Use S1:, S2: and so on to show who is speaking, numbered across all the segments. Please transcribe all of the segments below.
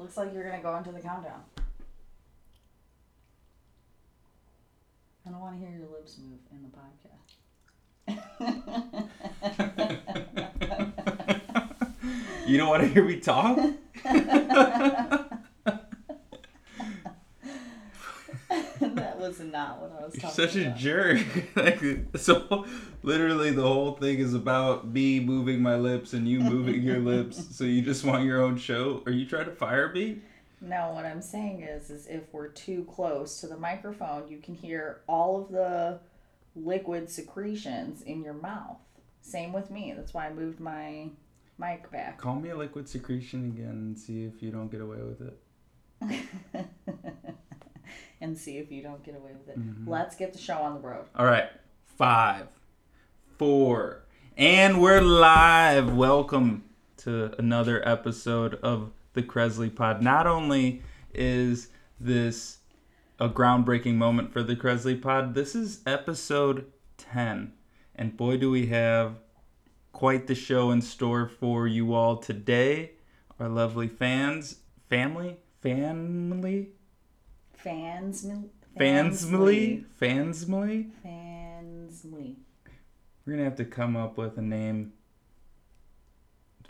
S1: Looks like you're gonna go into the countdown. I don't want to hear your lips move in the podcast.
S2: you don't want to hear me talk?
S1: that was not what I was talking
S2: such a jerk. like, so, literally, the whole thing is about me moving my lips and you moving your lips. So you just want your own show? Are you trying to fire me?
S1: No, what I'm saying is, is if we're too close to the microphone, you can hear all of the liquid secretions in your mouth. Same with me. That's why I moved my mic back.
S2: Call me a liquid secretion again and see if you don't get away with it.
S1: and see if you don't get away with it.
S2: Mhm.
S1: Let's get the show on the road.
S2: All right, five, four, and we're live. Welcome to another episode of the Cresley Pod. Not only is this a groundbreaking moment for the Cresley Pod, this is episode 10. And boy, do we have quite the show in store for you all today. Our lovely fans, family, family,
S1: Fans,
S2: fansmily, fansmily.
S1: fansly.
S2: We're gonna have to come up with a name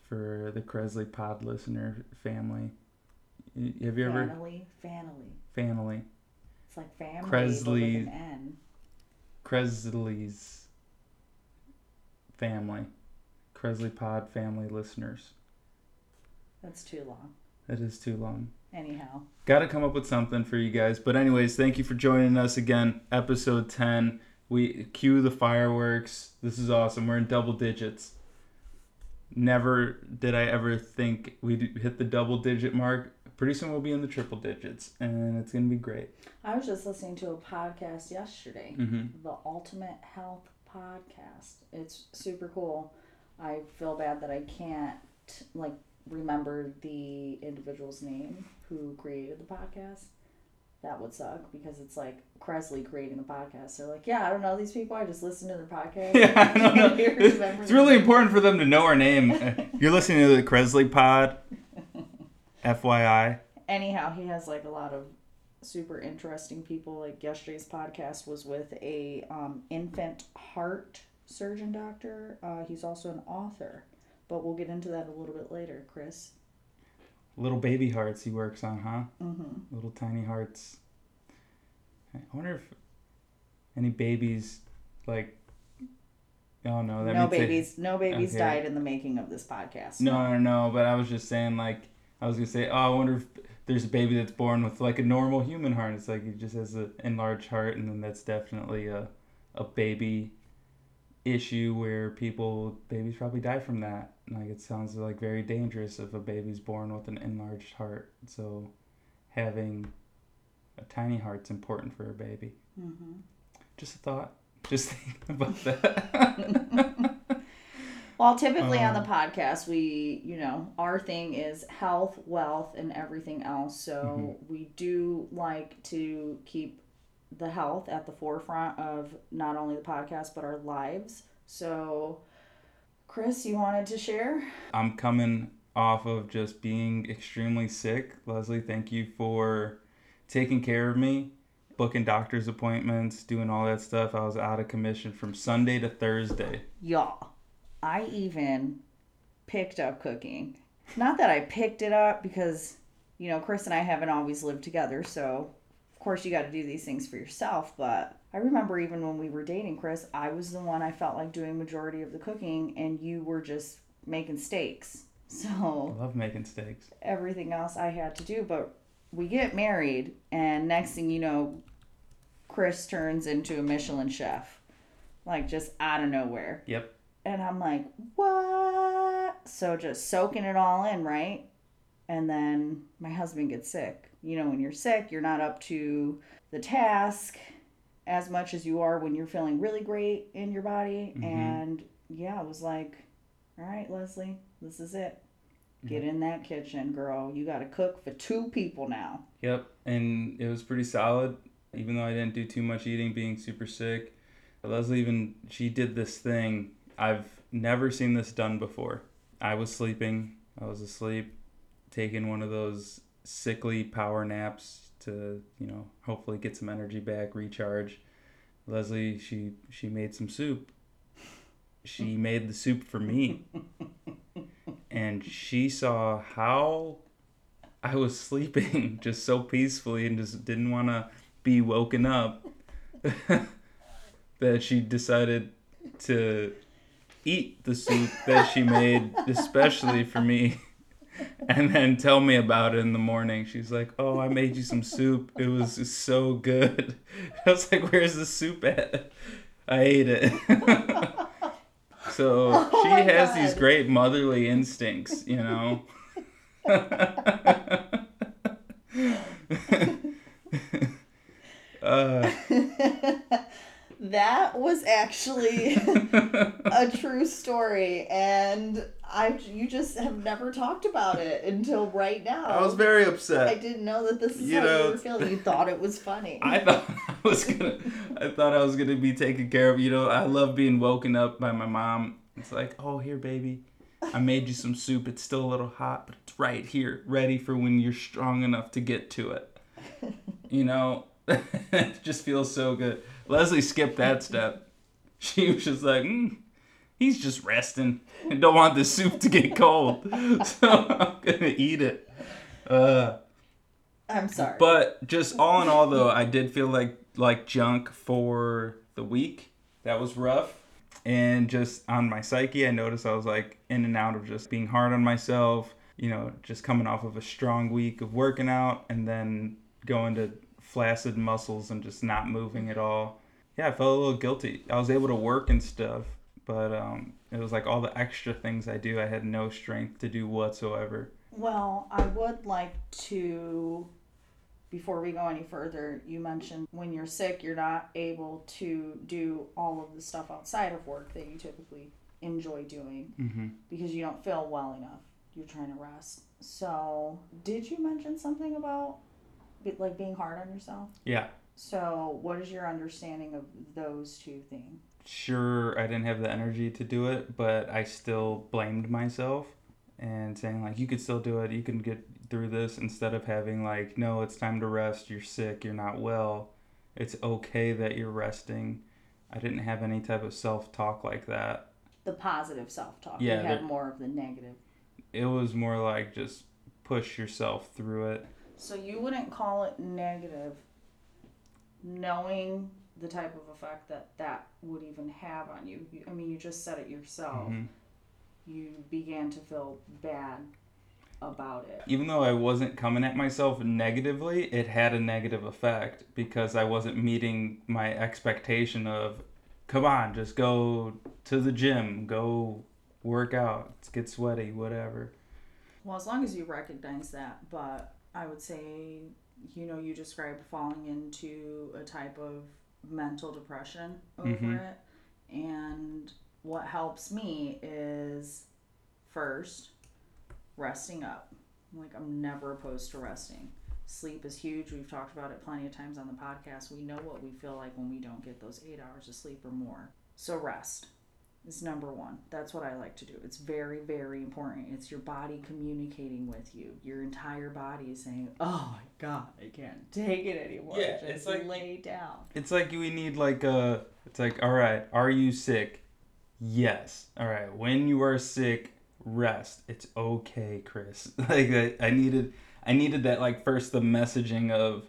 S2: for the Cresley Pod listener family. Have you ever
S1: Family, family.
S2: family
S1: It's like family,
S2: Cresley.
S1: with an N.
S2: Cresley's family, Cresley Pod family listeners?
S1: That's too long.
S2: That is too long.
S1: Anyhow,
S2: Got to come up with something for you guys. But anyways, thank you for joining us again. Episode 10. We cue the fireworks. This is awesome. We're in double digits. Never did I ever think we'd hit the double digit mark. Pretty soon we'll be in the triple digits, and it's gonna be great.
S1: I was just listening to a podcast yesterday.
S2: hmm
S1: the Ultimate Health Podcast. It's super cool. I feel bad that I can't like remember the individual's name who created the podcast. That would suck because it's like Cresley creating the podcast. They're like, yeah, I don't know these people. I just listen to their podcast.
S2: Yeah, I don't know. It's, it's really important for them to know our name. You're listening to the Cresley Pod. FYI.
S1: Anyhow, he has like a lot of super interesting people. Like yesterday's podcast was with a um, infant heart surgeon doctor. Uh, he's also an author, but we'll get into that a little bit later, Chris.
S2: Little baby hearts he works on, huh?
S1: Mm-hmm.
S2: little tiny hearts. I wonder if any babies like. Oh no, that
S1: no
S2: means they-
S1: babies, no babies
S2: Okay.
S1: died in the making of this podcast.
S2: no, no, no. But I was just saying, like, I was gonna say, oh, I wonder if there's a baby that's born with like a normal human heart. It's like it just has an enlarged heart, and then that's definitely a, a baby issue where people babies probably die from that. Like it sounds like very dangerous if a baby's born with an enlarged heart. So having a tiny heart's important for a baby.
S1: hmm
S2: Just a thought. Just thinking about that.
S1: Well, typically on
S2: Um,
S1: the podcast, we, you know, our thing is health, wealth, and everything else. So
S2: Mm-hmm.
S1: we do like to keep the health at the forefront of not only the podcast but our lives. So, Chris, you wanted to share?
S2: I'm coming off of just being extremely sick. Leslie, thank you for taking care of me, booking doctor's appointments, doing all that stuff. I was out of commission from Sunday to Thursday.
S1: Y'all, I even picked up cooking. Not that I picked it up because, you know, Chris and I haven't always lived together, so of course you got to do these things for yourself. But I remember even when we were dating, Chris, I was the one I felt like doing majority of the cooking, and you were just making steaks. So I
S2: love making steaks.
S1: everything else I had to do. But we get married, and next thing you know, Chris turns into a Michelin chef, like just out of nowhere.
S2: Yep.
S1: And I'm like, what? So just soaking it all in, right? And then my husband gets sick. You know, when you're sick, you're not up to the task as much as you are when you're feeling really great in your body.
S2: Mhm.
S1: And yeah, I was like, all right, Leslie, this is it. Get in that kitchen, girl. You got to cook for two people now.
S2: Yep. And it was pretty solid, even though I didn't do too much eating, being super sick. Leslie even she did this thing. I've never seen this done before. I was sleeping. I was asleep, taking one of those sickly power naps to you know hopefully get some energy back, recharge. Leslie, she she made some soup. She made the soup for me. and she saw how I was sleeping just so peacefully and just didn't want to be woken up that she decided to eat the soup that she made especially for me and then tell me about it in the morning. She's like, "Oh, I made you some soup. It was so good." I was like, "Where's the soup at?" I ate it. so
S1: Oh
S2: she has these great motherly instincts, you know. uh,
S1: that was actually a true story, and I you just have never talked about it until right now.
S2: I was very upset.
S1: I didn't know that this is
S2: You
S1: how
S2: know,
S1: you were feeling. You thought it was funny.
S2: I thought I was gonna. I thought I was gonna be taken care of. You know, I love being woken up by my mom. It's like, oh, here, baby, I made you some soup. It's still a little hot, but it's right here, ready for when you're strong enough to get to it. You know, it just feels so good. Leslie skipped that step. She was just like, mm, he's just resting and don't want the soup to get cold, so I'm gonna eat it. Uh,
S1: I'm sorry.
S2: but just all in all, though, I did feel like like junk for the week. That was rough, and just on my psyche, I noticed I was like in and out of just being hard on myself. You know, just coming off of a strong week of working out, and then going to flaccid muscles and just not moving at all. Yeah, I felt a little guilty. I was able to work and stuff, but um, it was like all the extra things I do, I had no strength to do whatsoever.
S1: Well, I would like to, before we go any further, you mentioned when you're sick, you're not able to do all of the stuff outside of work that you typically enjoy doing
S2: hmm
S1: because you don't feel well enough. You're trying to rest. So, did you mention something about like being hard on yourself?
S2: Yeah.
S1: So, what is your understanding of those two things?
S2: Sure I didn't have the energy to do it, but I still blamed myself and saying like you could still do it, you can get through this instead of having like no, it's time to rest, you're sick, you're not well. It's okay that you're resting. I didn't have any type of self-talk like that.
S1: The positive self talk.
S2: Yeah,
S1: you had
S2: the-
S1: more of the negative.
S2: It was more like just push yourself through it.
S1: So you wouldn't call it negative, knowing the type of effect that that would even have on you. You- I mean, you just said it yourself.
S2: Mhm.
S1: You began to feel bad about it.
S2: even though I wasn't coming at myself negatively, it had a negative effect because I wasn't meeting my expectation of, come on, just go to the gym, go work out, get sweaty, whatever.
S1: Well, as long as you recognize that, but I would say, you know, you described falling into a type of mental depression over
S2: Mhm.
S1: it. And what helps me is first resting up. Like, I'm never opposed to resting. Sleep is huge. We've talked about it plenty of times on the podcast. We know what we feel like when we don't get those eight hours of sleep or more. So, rest is number one. That's what I like to do. It's very, very important. It's your body communicating with you. Your entire body is saying, "Oh my God, I can't take it anymore.
S2: Yeah,
S1: Just
S2: it's like-
S1: lay down."
S2: It's like we need like a, it's like, all right, are you sick? Yes. All right, when you are sick, rest. It's okay, Chris. Like I, I needed, I needed that like first the messaging of,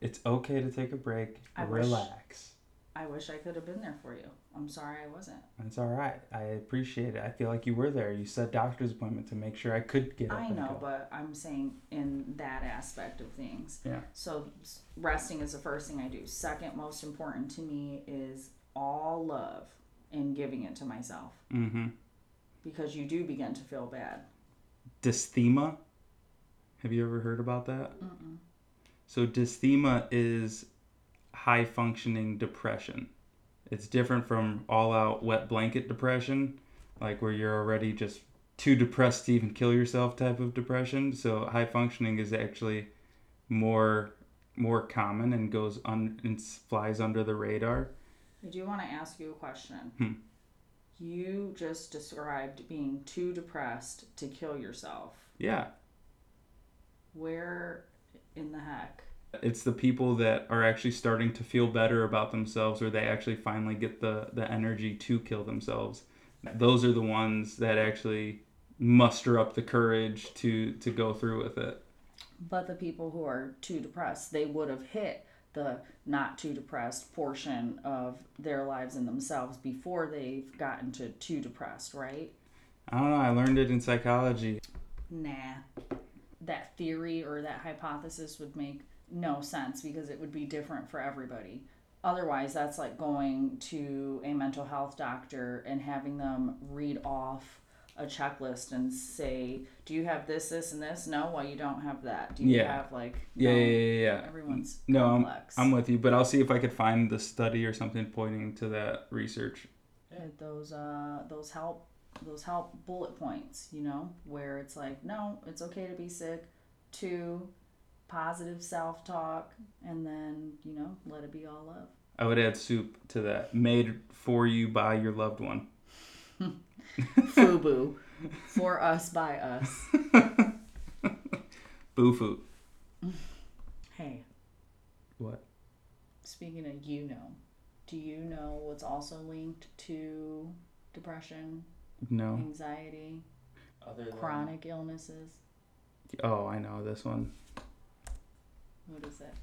S2: it's okay to take a break,
S1: I wish-
S2: relax.
S1: I wish I could have been there for you. I'm sorry I wasn't.
S2: It's all right. I appreciate it. I feel like you were there. You set doctor's appointment to make sure I could get up.
S1: I
S2: and
S1: know, but I'm saying in that aspect of things.
S2: Yeah.
S1: So resting is the first thing I do. Second most important to me is all love and giving it to myself
S2: Mm-hmm.
S1: because you do begin to feel bad.
S2: Dysthymia. Have you ever heard about that? Mm-hmm. So dysthymia is high functioning depression. It's different from all out wet blanket depression, like where you're already just too depressed to even kill yourself type of depression. So high functioning is actually more more common and goes on and flies under the radar.
S1: I do want to ask you a question.
S2: Hmm.
S1: You just described being too depressed to kill yourself.
S2: Yeah.
S1: Where in the heck?
S2: It's the people that are actually starting to feel better about themselves or they actually finally get the, the energy to kill themselves. Those are the ones that actually muster up the courage to, to go through with it.
S1: But the people who are too depressed, they would have hit the not too depressed portion of their lives and themselves before they've gotten to too depressed, right?
S2: I don't know. I learned it in psychology.
S1: Nah. That theory or that hypothesis would make no sense because it would be different for everybody. Otherwise, that's like going to a mental health doctor and having them read off a checklist and say, "Do you have this, this, and this?" No, well, you don't have that. Do you
S2: Yeah.
S1: have like
S2: Yeah,
S1: no,
S2: yeah, yeah, yeah.
S1: Everyone's
S2: No, I'm. I'm with you, but I'll see if I could find the study or something pointing to that research.
S1: Uh, those uh those help those help bullet points you know where it's like no it's okay to be sick two positive self-talk and then you know let it be all love
S2: I would add soup to that. Made for you by your loved one.
S1: fubu for us by us
S2: Boo foo.
S1: hey
S2: What?
S1: speaking of you know do you know what's also linked to depression
S2: No.
S1: anxiety
S2: Other
S1: chronic illnesses
S2: Oh, I know this one.
S1: What is it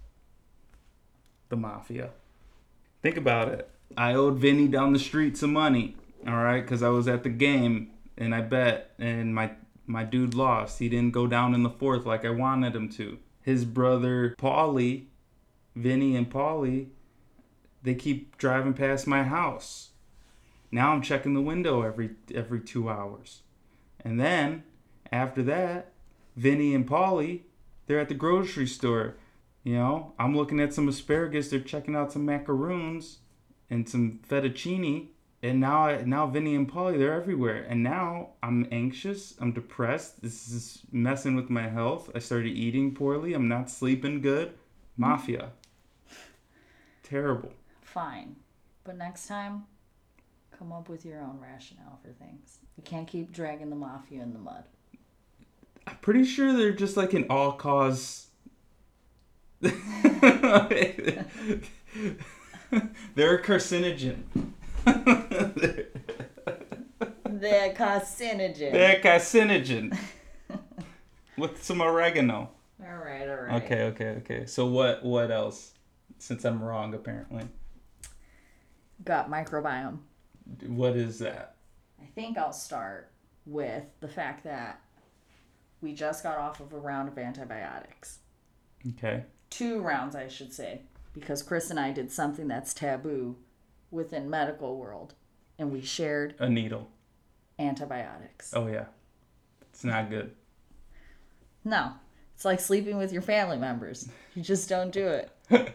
S2: The mafia. Think about it. I owed Vinny down the street some money. All right, because I was at the game and I bet, and my my dude lost. He didn't go down in the fourth like I wanted him to. His brother Paulie, Vinny and Paulie, they keep driving past my house. Now I'm checking the window every every two hours, and then after that, Vinny and Paulie, they're at the grocery store. You know, I'm looking at some asparagus. They're checking out some macaroons and some fettuccine. And now, I, now Vinny and Paulie, they're everywhere. And now I'm anxious. I'm depressed. This is messing with my health. I started eating poorly. I'm not sleeping good. Mafia. Terrible.
S1: fine but next time come up with your own rationale for things you can't keep dragging the mafia in the mud
S2: I'm pretty sure they're just like an all cause. they're a carcinogen.
S1: They're carcinogen.
S2: They're carcinogen. With some oregano.
S1: all right, all right.
S2: Okay, okay, okay. So what what else? Since I'm wrong apparently.
S1: Gut microbiome.
S2: What is that?
S1: I think I'll start with the fact that we just got off of a round of antibiotics.
S2: Okay.
S1: Two rounds, I should say, because Chris and I did something that's taboo within medical world, and we shared
S2: A needle.
S1: antibiotics.
S2: Oh yeah. It's not good.
S1: No, it's like sleeping with your family members. You just don't do it.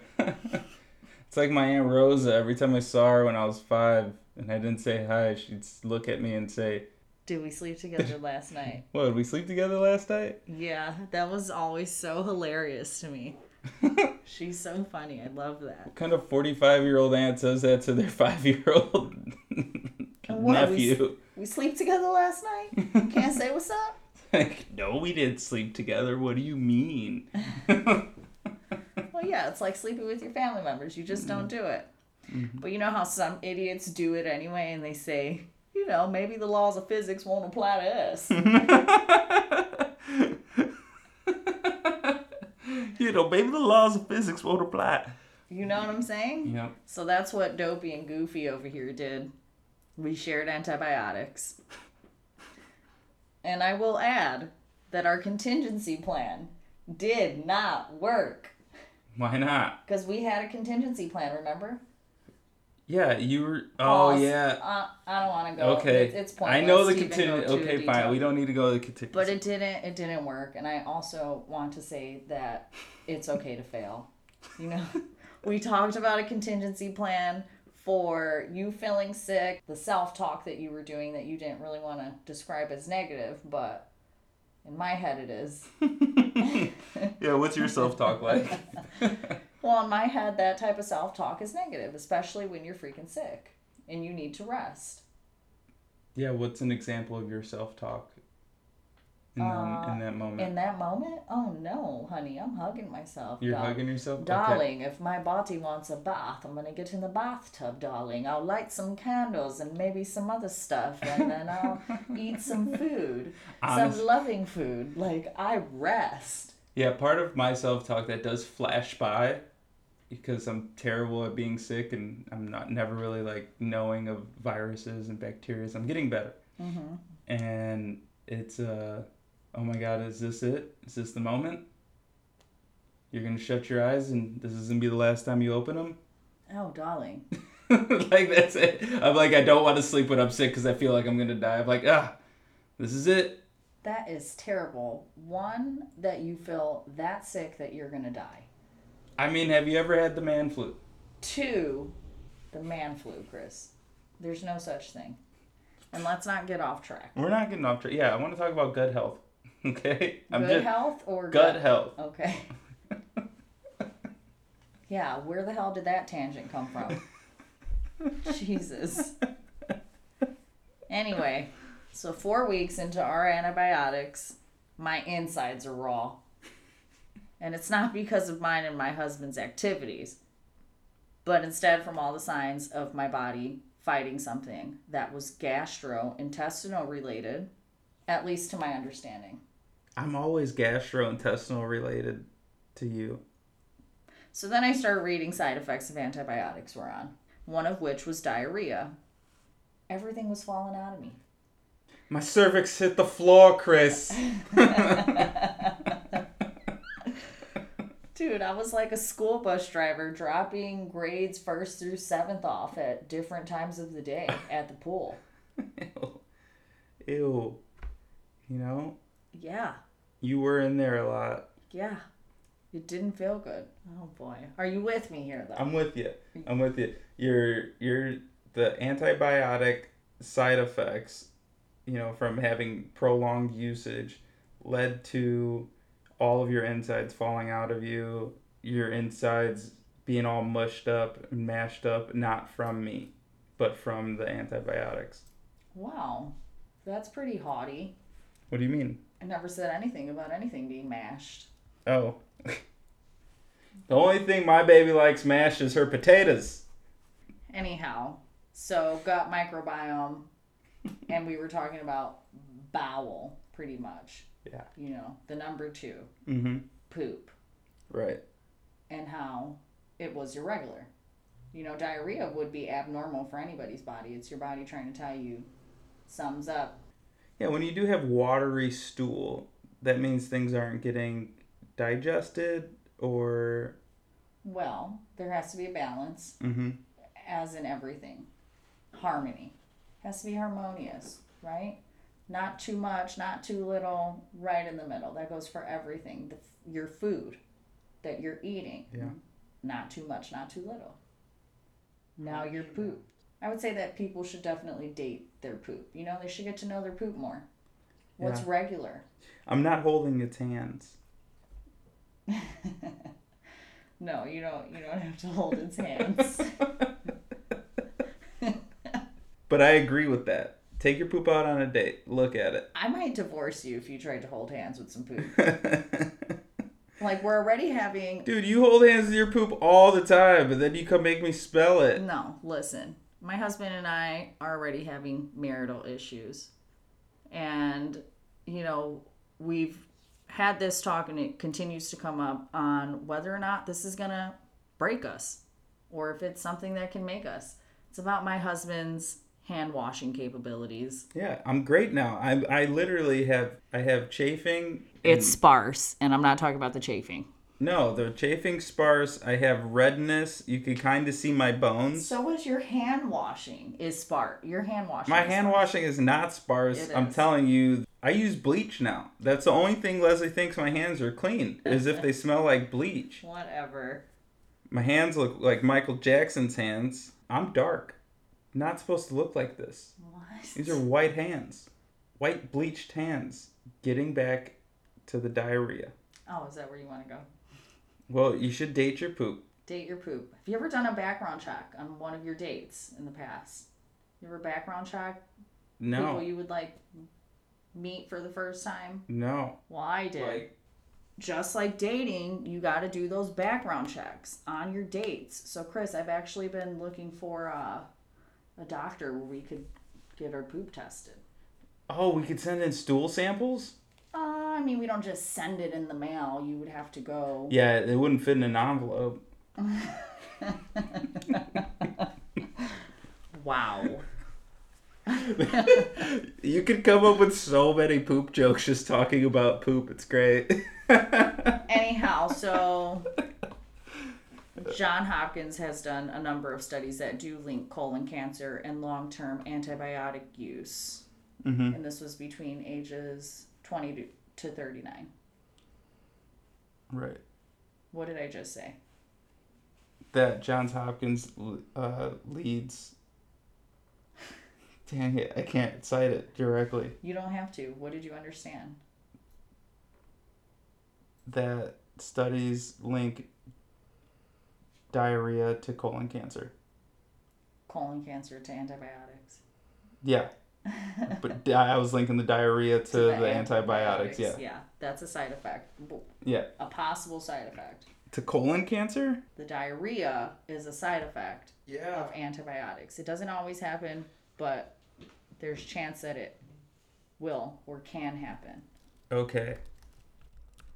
S2: It's like my Aunt Rosa. Every time I saw her when I was five and I didn't say hi, she'd look at me and say,
S1: Did we sleep together last night?
S2: What, did we sleep together last night?
S1: Yeah, that was always so hilarious to me. She's so funny. I love that.
S2: What kind of 45 year old aunt says that to their five year old
S1: what, we-
S2: nephew?
S1: We sleep together last night? Can't say what's up?
S2: Like, no, we didn't sleep together. What do you mean?
S1: Well, yeah, it's like sleeping with your family members. You just don't do it. Mm-hmm. But you know how some idiots do it anyway and they say, you know, maybe the laws of physics won't apply to us.
S2: You know, maybe the laws of physics won't apply.
S1: You know what I'm saying?
S2: Yep.
S1: So that's what Dopey and Goofy over here did. We shared antibiotics. And I will add that our contingency plan did not work.
S2: Why not?
S1: Because we had a contingency plan, remember?
S2: Yeah, you were. Oh,
S1: Pause.
S2: yeah.
S1: Uh, I don't want to go.
S2: Okay.
S1: It's, it's
S2: I know the
S1: go
S2: Okay, fine. We don't need to go to the contingent.
S1: But it didn't. It didn't work, and I also want to say that it's okay to fail. You know, we talked about a contingency plan for you feeling sick, the self-talk that you were doing that you didn't really want to describe as negative, but in my head it is.
S2: yeah, what's your self talk like?
S1: Well, in my head, that type of self-talk is negative, especially when you're freaking sick and you need to rest.
S2: yeah, what's an example of your self talk? in,
S1: Uh,
S2: in that moment?
S1: In that moment, oh no, honey, I'm hugging myself.
S2: You're hugging yourself? Okay.
S1: Darling, if my body wants a bath, I'm gonna get in the bathtub, darling. I'll light some candles and maybe some other stuff, and then I'll eat some food,
S2: Honest-
S1: some loving food. Like I rest.
S2: Yeah, part of my self talk that does flash by because I'm terrible at being sick and I'm not never really like knowing of viruses and bacteria. I'm getting better.
S1: Mm-hmm.
S2: And it's uh oh my god, is this it? Is this the moment? You're gonna shut your eyes and this is gonna be the last time you open them?
S1: Oh, darling.
S2: like that's it. I'm like I don't want to sleep when I'm sick because I feel like I'm gonna die. I'm like ah, this is it.
S1: That is terrible. One, that you feel that sick that you're gonna die.
S2: I mean, have you ever had the man flu?
S1: Two, the man flu, Chris. There's no such thing. And let's not get off track.
S2: We're not getting off track. Yeah, I want to talk about gut health. Okay, I'm
S1: Good health or
S2: gut health.
S1: Okay. yeah, where the hell did that tangent come from? Jesus. Anyway, so four weeks into our antibiotics, my insides are raw. And it's not because of mine and my husband's activities, but instead from all the signs of my body fighting something that was gastrointestinal related, at least to my understanding.
S2: I'm always gastrointestinal related to you.
S1: So then I started reading side effects of antibiotics were on, one of which was diarrhea. Everything was falling out of me.
S2: My cervix hit the floor, Chris.
S1: Dude, I was like a school bus driver dropping grades first through seventh off at different times of the day at the pool.
S2: Ew. Ew. You know,
S1: Yeah,
S2: you were in there a lot.
S1: yeah. It didn't feel good. Oh boy. Are you with me here though?
S2: I'm with you. I'm with you. Your your the antibiotic side effects, you know, from having prolonged usage led to all of your insides falling out of you, your insides being all mushed up and mashed up, not from me, but from the antibiotics.
S1: wow. That's pretty haughty.
S2: What do you mean?
S1: I never said anything about anything being mashed.
S2: Oh. the only thing my baby likes mashed is her potatoes.
S1: Anyhow, so gut microbiome, and we were talking about bowel pretty much.
S2: Yeah.
S1: You know, the number two,
S2: Mm-hmm.
S1: poop,
S2: Right.
S1: and how it was irregular. You know, diarrhea would be abnormal for anybody's body. It's your body trying to tell you, sums up.
S2: Yeah, when you do have watery stool, that means things aren't getting digested or.
S1: Well, there has to be a balance,
S2: Mm-hmm.
S1: as in everything. Harmony has to be harmonious, right? Not too much, not too little, right in the middle. That goes for everything. The, your food that you're eating.
S2: Yeah.
S1: Not too much, not too little. Now your poop. I would say that people should definitely date their poop. You know, they should get to know their poop more. What's
S2: Yeah.
S1: regular?
S2: I'm not holding its hands.
S1: No, you don't. You don't have to hold its hands.
S2: But I agree with that. Take your poop out on a date. Look at it.
S1: I might divorce you if you tried to hold hands with some poop. Like we're already having
S2: Dude, you hold hands with your poop all the time, but then you come make me spell it.
S1: No, listen. My husband and I are already having marital issues. And, you know, we've had this talk and it continues to come up on whether or not this is going to break us or if it's something that can make us. It's about my husband's hand washing capabilities.
S2: Yeah, I'm great now. I I literally have I have chafing.
S1: It's sparse, and I'm not talking about the chafing.
S2: No, the chafing sparse. I have redness. You can kind of see my bones.
S1: So is your hand washing is sparse. Your hand washing.
S2: My
S1: is
S2: hand
S1: sparse.
S2: washing is not sparse.
S1: It
S2: I'm
S1: is.
S2: telling you, I use bleach now. That's the only thing Leslie thinks my hands are clean, is if they smell like bleach.
S1: Whatever.
S2: My hands look like Michael Jackson's hands. I'm dark. Not supposed to look like this.
S1: What?
S2: These are white hands. White bleached hands. Getting back to the diarrhea.
S1: Oh, is that where you want to go?
S2: Well, you should date your poop.
S1: Date your poop. Have you ever done a background check on one of your dates in the past? You ever background check people
S2: No.
S1: you would like meet for the first time?
S2: No.
S1: Well, I did. Just like dating, you got to do those background checks on your dates. So, Chris, I've actually been looking for uh, a doctor where we could get our poop tested.
S2: Oh, we could send in stool samples?
S1: Uh, I mean, we don't just send it in the mail. You would have to go.
S2: Yeah, it wouldn't fit in an envelope.
S1: Wow.
S2: You could come up with so many poop jokes just talking about poop. It's great.
S1: Anyhow, so John Hopkins has done a number of studies that do link colon cancer and long term antibiotic use.
S2: hmm
S1: And this was between ages 20 to, to 39.
S2: Right.
S1: What did I just say?
S2: That Johns Hopkins uh, leads. Dang it, I can't cite it directly.
S1: You don't have to. What did you understand?
S2: That studies link diarrhea to colon cancer.
S1: Colon cancer to antibiotics.
S2: Yeah. but di- I was linking the diarrhea to, the, antibiotics. Yeah.
S1: Yeah, that's a side effect.
S2: Yeah.
S1: A possible side effect.
S2: To colon cancer?
S1: The diarrhea is a side effect
S2: Yeah.
S1: of antibiotics. It doesn't always happen, but there's chance that it will or can happen.
S2: Okay.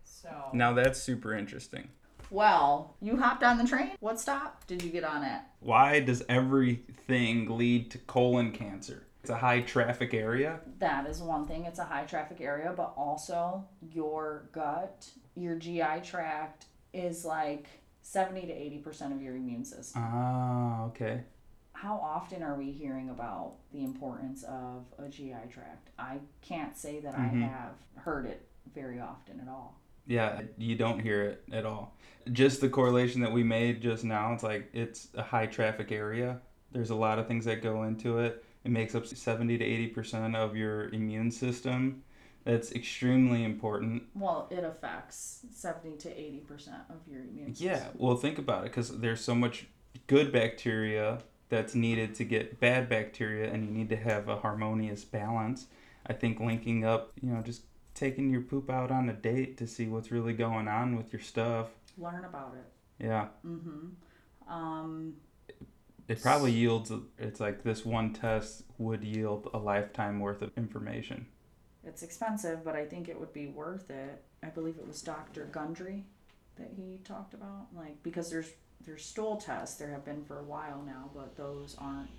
S1: So
S2: Now that's super interesting.
S1: Well, you hopped on the train. What stop did you get on at?
S2: Why does everything lead to colon cancer? It's a high traffic area.
S1: That is one thing. It's a high traffic area, but also your gut, your GI tract is like 70 to 80% of your immune system.
S2: Ah, okay.
S1: How often are we hearing about the importance of a GI tract? I can't say that
S2: Mhm.
S1: I have heard it very often at all.
S2: Yeah, you don't hear it at all. Just the correlation that we made just now, it's like it's a high traffic area. There's a lot of things that go into it. It makes up 70 to 80% of your immune system. That's extremely important.
S1: Well, it affects 70 to 80% of your immune system.
S2: Yeah, well, think about it because there's so much good bacteria that's needed to get bad bacteria, and you need to have a harmonious balance. I think linking up, you know, just taking your poop out on a date to see what's really going on with your stuff.
S1: Learn about it.
S2: Yeah,
S1: Mm-hmm. Um,
S2: it probably yields, it's like this one test would yield a lifetime worth of information.
S1: It's expensive, but I think it would be worth it. I believe it was Dr. Gundry that he talked about, like because there's there's stool tests. There have been for a while now, but those aren't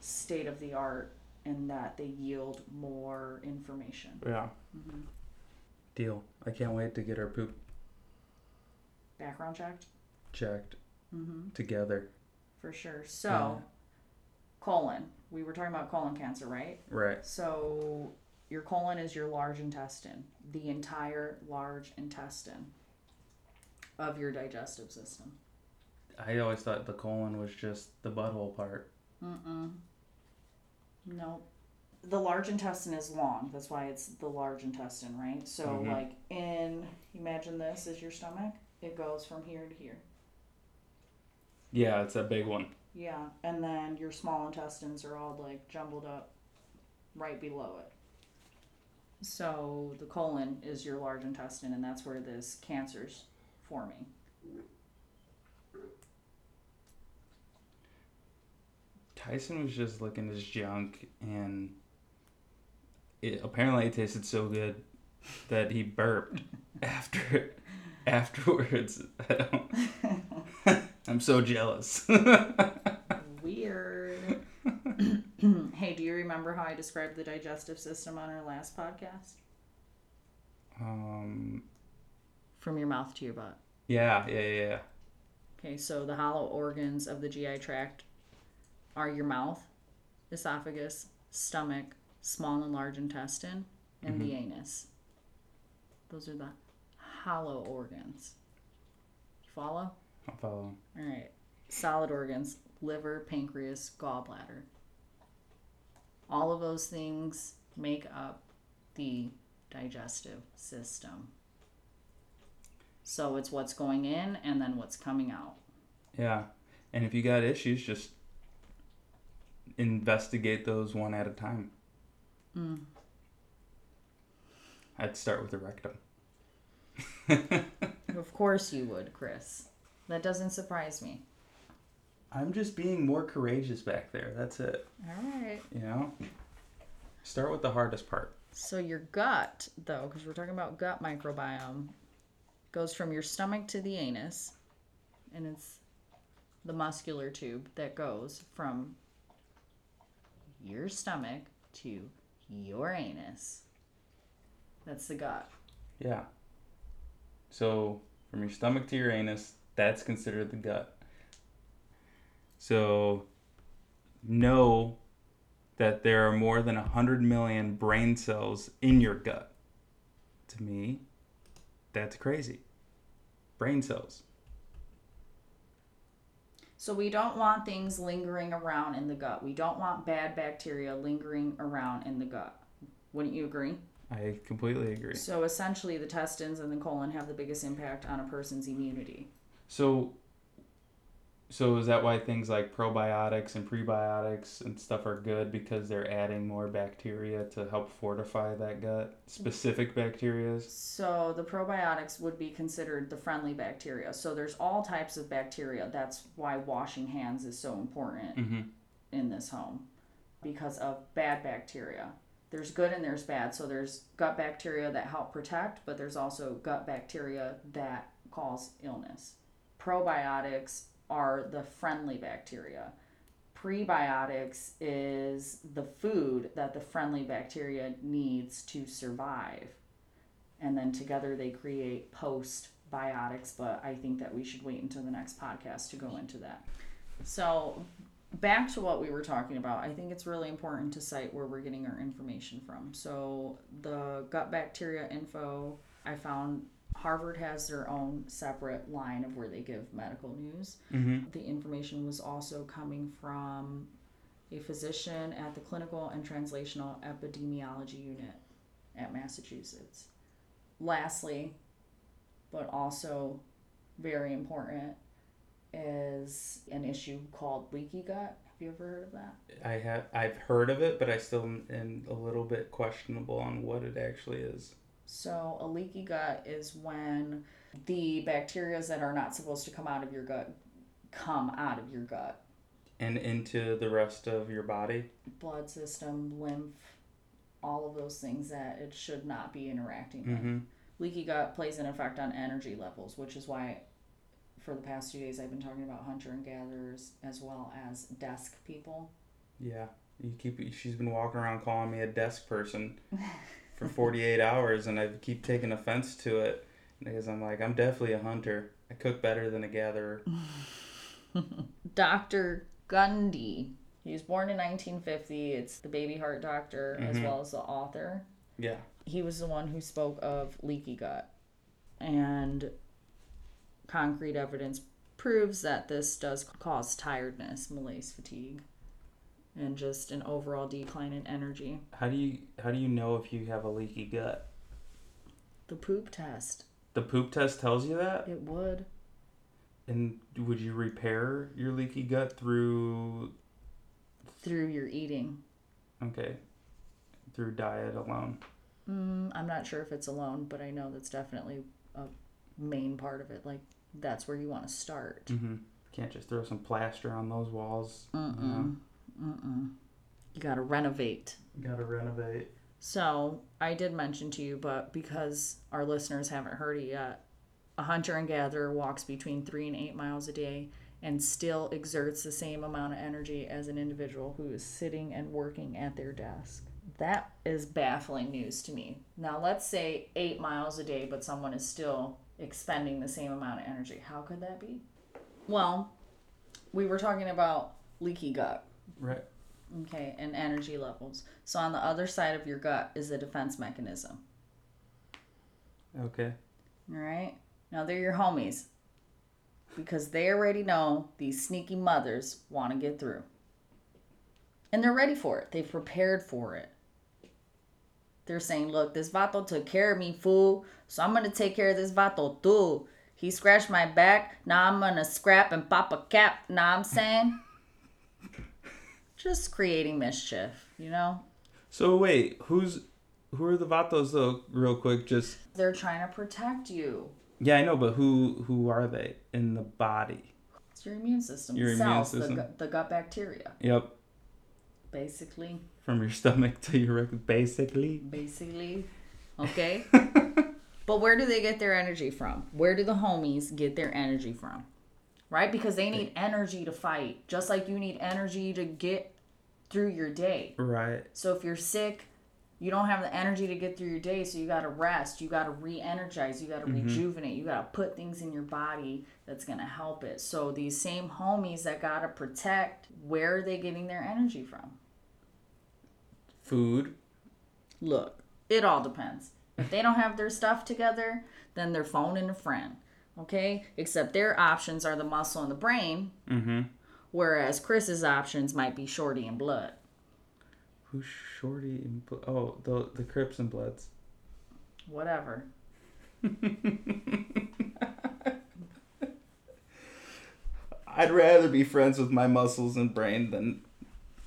S1: state of the art in that they yield more information.
S2: Yeah,
S1: hmm
S2: deal. I can't wait to get our poop
S1: Background checked.
S2: checked
S1: Mm-hmm.
S2: together.
S1: For sure. So,
S2: Yeah.
S1: colon. We were talking about colon cancer, right?
S2: Right.
S1: So your colon is your large intestine, the entire large intestine of your digestive system.
S2: I always thought the colon was just the butthole part.
S1: Mm-mm. Nope. The large intestine is long. That's why it's the large intestine, right? So,
S2: Mhm.
S1: like, in imagine this is your stomach. It goes from here to here.
S2: Yeah, it's a big one.
S1: Yeah, and then your small intestines are all like jumbled up right below it. So the colon is your large intestine, and that's where this cancer's forming.
S2: Tyson was just licking his junk, and it apparently it tasted so good that he burped after afterwards. I don't, I'm so jealous.
S1: Weird. hey, do you remember how I described the digestive system on our last podcast?
S2: um,
S1: From your mouth to your butt.
S2: yeah, yeah, yeah, yeah.
S1: Okay, so the hollow organs of the GI tract are your mouth, esophagus, stomach, small and large intestine, and the mm-hmm. anus. Those are the hollow organs. You follow?
S2: I'm following.
S1: All right. Solid organs liver, pancreas, gallbladder. All of those things make up the digestive system. So it's what's going in and then what's coming out.
S2: Yeah, and if you got issues, just investigate those one at a time.
S1: Mm.
S2: I'd start with the rectum.
S1: Of course you would, Chris. That doesn't surprise me.
S2: I'm just being more courageous back there. That's it.
S1: All right.
S2: You know? Start with the hardest part.
S1: So your gut, though, because we're talking about gut microbiome, goes from your stomach to the anus, and it's the muscular tube that goes from your stomach to your anus. That's the gut.
S2: Yeah. So from your stomach to your anus, that's considered the gut. So know that there are more than 100 million brain cells in your gut. To me, that's crazy. Brain cells.
S1: So we don't want things lingering around in the gut. We don't want bad bacteria lingering around in the gut. Wouldn't you agree?
S2: I completely agree.
S1: So essentially, the intestines and the colon have the biggest impact on a person's immunity.
S2: So, so is that why things like probiotics and prebiotics and stuff are good because they're adding more bacteria to help fortify that gut, specific bacterias?
S1: So the probiotics would be considered the friendly bacteria. So there's all types of bacteria. That's why washing hands is so important
S2: Mm-hmm.
S1: in this home because of bad bacteria. There's good and there's bad. So there's gut bacteria that help protect, but there's also gut bacteria that cause illness. Probiotics are the friendly bacteria. Prebiotics is the food that the friendly bacteria needs to survive. And then together they create postbiotics, but I think that we should wait until the next podcast to go into that. So, back to what we were talking about, I think it's really important to cite where we're getting our information from. So, the gut bacteria info, I found Harvard has their own separate line of where they give medical news.
S2: Mm-hmm.
S1: The information was also coming from a physician at the Clinical and Translational Epidemiology Unit at Massachusetts. Lastly, but also very important, is an issue called leaky gut. Have you ever heard of that?
S2: I have I've heard of it, but I still am a little bit questionable on what it actually is.
S1: So, a leaky gut is when the bacteria that are not supposed to come out of your gut come out of your gut.
S2: And into the rest of your body.
S1: Blood system, lymph, all of those things that it should not be interacting with.
S2: Mm-hmm.
S1: Leaky gut plays an effect on energy levels, which is why for the past two days I've been talking about hunter and gatherers as well as desk people.
S2: Yeah. You keep she's been walking around calling me a desk person for 48 hours and I keep taking offense to it because I'm like I'm definitely a hunter. I cook better than a gatherer.
S1: Dr. Gundry. He was born in 1950. It's the baby heart doctor as
S2: Mhm.
S1: well as the author.
S2: Yeah.
S1: He was the one who spoke of leaky gut. And concrete evidence proves that this does cause tiredness, malaise, fatigue, and just an overall decline in energy.
S2: How do you how do you know if you have a leaky gut?
S1: The poop test.
S2: The poop test tells you that?
S1: It would.
S2: And would you repair your leaky gut through
S1: Through your eating.
S2: okay, through diet alone?
S1: Mm, I'm not sure if it's alone, but I know that's definitely a main part of it. Like, that's where you want to start.
S2: Mm-hmm. Can't just throw some plaster on those walls.
S1: Mm-mm. Mm-mm. You got to renovate.
S2: You gotta renovate.
S1: So, I did mention to you, but because our listeners haven't heard it yet, a hunter and gatherer walks between three and eight miles a day and still exerts the same amount of energy as an individual who is sitting and working at their desk. That is baffling news to me. Now, let's say eight miles a day, but someone is still expending the same amount of energy. How could that be? Well, we were talking about leaky gut.
S2: Right.
S1: Okay, and energy levels. So on the other side of your gut is a defense mechanism.
S2: Okay.
S1: All right. Now they're your homies because they already know these sneaky mothers want to get through. And they're ready for it. They've prepared for it. They're saying, look, this vato took care of me, fool. So I'm going to take care of this vato too. He scratched my back. Now I'm going to scrap and pop a cap. Now I'm saying? Just creating mischief, you know?
S2: So wait, who's who are the vatos though? Real quick, just
S1: They're trying to protect you.
S2: yeah, I know, but who who are they in the body?
S1: It's your immune system.
S2: Your immune
S1: cells,
S2: system.
S1: The, gut, the gut bacteria,
S2: Yep,
S1: basically.
S2: from your stomach to your basically.
S1: Basically. Okay? but where do they get their energy from? Where do the homies get their energy from? Right? Because they need energy to fight, just like you need energy to get through your day.
S2: Right.
S1: So if you're sick, you don't have the energy to get through your day, so you got to rest, you got to re-energize, you got to rejuvenate, you got to put things in your body that's going to help it. So these same homies that got to protect, where are they getting their energy from?
S2: Food.
S1: Look, it all depends. If they don't have their stuff together, then they're phoning a friend. Okay? Except their options are the muscle and the brain,
S2: Mm-hmm.
S1: Whereas Chris's options might be shorty and blood.
S2: Who's shorty and Blood? oh the the Crips and Bloods.
S1: Whatever.
S2: I'd rather be friends with my muscles and brain than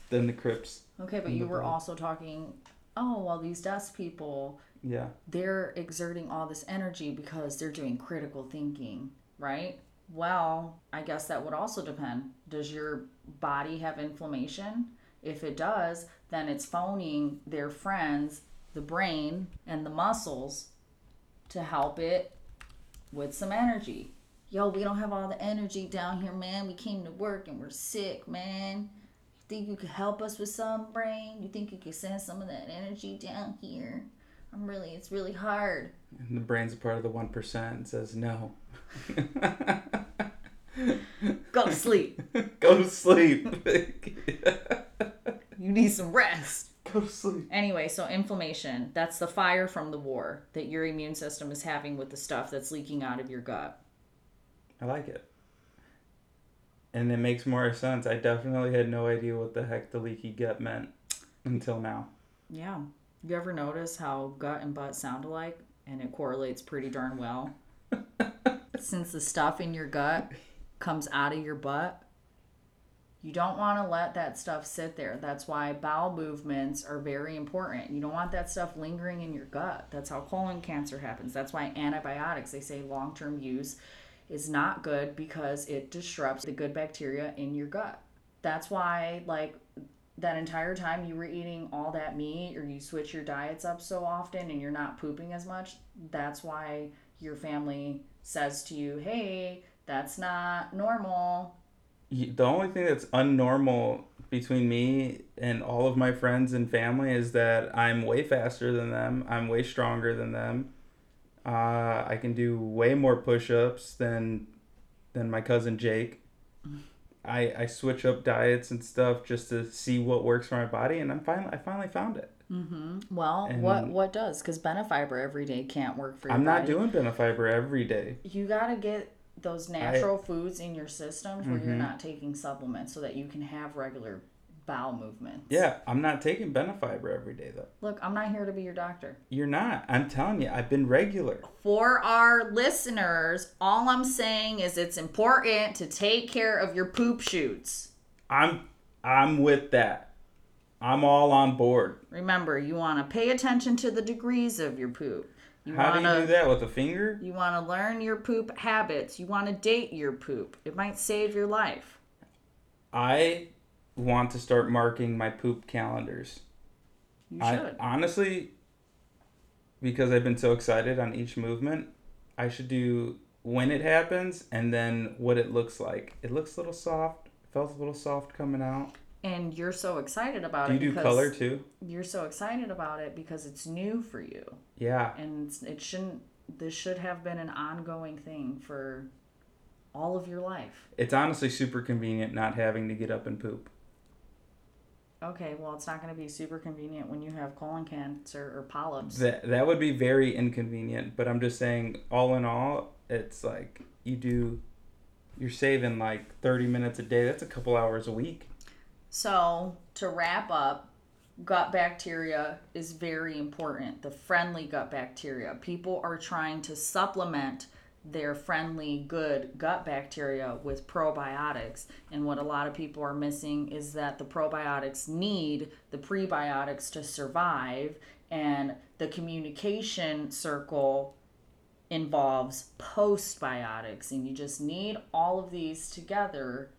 S2: than the Crips.
S1: Okay, but you were
S2: blood.
S1: also talking, oh, well, these dust people,
S2: Yeah.
S1: they're exerting all this energy because they're doing critical thinking, right? Well, I guess that would also depend. Does your body have inflammation? If it does, then it's phoning their friends, the brain and the muscles, to help it with some energy. Yo, we don't have all the energy down here, man. We came to work and we're sick, man. You think you could help us with some, brain? You think you could send some of that energy down here? I'm really, it's really hard.
S2: And the brain's a part of the one percent and says no.
S1: Go to sleep.
S2: Go to sleep.
S1: You need some rest.
S2: Go to sleep.
S1: Anyway, so inflammation, that's the fire from the war that your immune system is having with the stuff that's leaking out of your gut.
S2: I like it. And it makes more sense. I definitely had no idea what the heck the leaky gut meant until now.
S1: Yeah. You ever notice how gut and butt sound alike? And it correlates pretty darn well. Since the stuff in your gut comes out of your butt, you don't want to let that stuff sit there. That's why bowel movements are very important. You don't want that stuff lingering in your gut. That's how colon cancer happens. That's why antibiotics, they say long term use is not good because it disrupts the good bacteria in your gut. That's why, like, that entire time you were eating all that meat or you switch your diets up so often and you're not pooping as much, that's why your family says to you, hey, that's not normal.
S2: The only thing that's unnormal between me and all of my friends and family is that I'm way faster than them. I'm way stronger than them. Uh, I can do way more push-ups than than my cousin Jake. I I switch up diets and stuff just to see what works for my body, and I'm finally I finally found it.
S1: Well,
S2: And-
S1: what what does? Because Benefiber every day can't work for your
S2: I'm not
S1: body.
S2: doing Benefiber every day.
S1: You got to get those natural foods in your systems where you're
S2: Mhm.
S1: not taking supplements so that you can have regular bowel movements.
S2: Yeah, I'm not taking Benefiber every day though.
S1: Look, I'm not here to be your doctor.
S2: You're not. I'm telling you, I've been regular.
S1: For our listeners, all I'm saying is it's important to take care of your poop shoots.
S2: I'm I'm with that. I'm all on board.
S1: Remember, you want to pay attention to the degrees of your poop. You
S2: How do you do that with a finger?
S1: you want to learn your poop habits. You want to date your poop. It might save your life.
S2: I want to start marking my poop calendars.
S1: You
S2: I honestly because I've been so excited on each movement, I should do when it happens and then what it looks like. It looks a little soft. Felt a little soft coming out.
S1: and you're so excited about it.
S2: Do you
S1: it
S2: do
S1: because
S2: color too?
S1: you're so excited about it because it's new for you.
S2: Yeah.
S1: And it shouldn't this should have been an ongoing thing for all of your life.
S2: It's honestly super convenient not having to get up and poop.
S1: Okay, well, it's not going to be super convenient when you have colon cancer or polyps.
S2: That that would be very inconvenient, but I'm just saying all in all, it's like you do you're saving like 30 minutes a day. That's a couple hours a week.
S1: So, to wrap up, gut bacteria is very important. The friendly gut bacteria. People are trying to supplement their friendly, good gut bacteria with probiotics. And what a lot of people are missing is that the probiotics need the prebiotics to survive. And the communication circle involves postbiotics, and you just need all of these together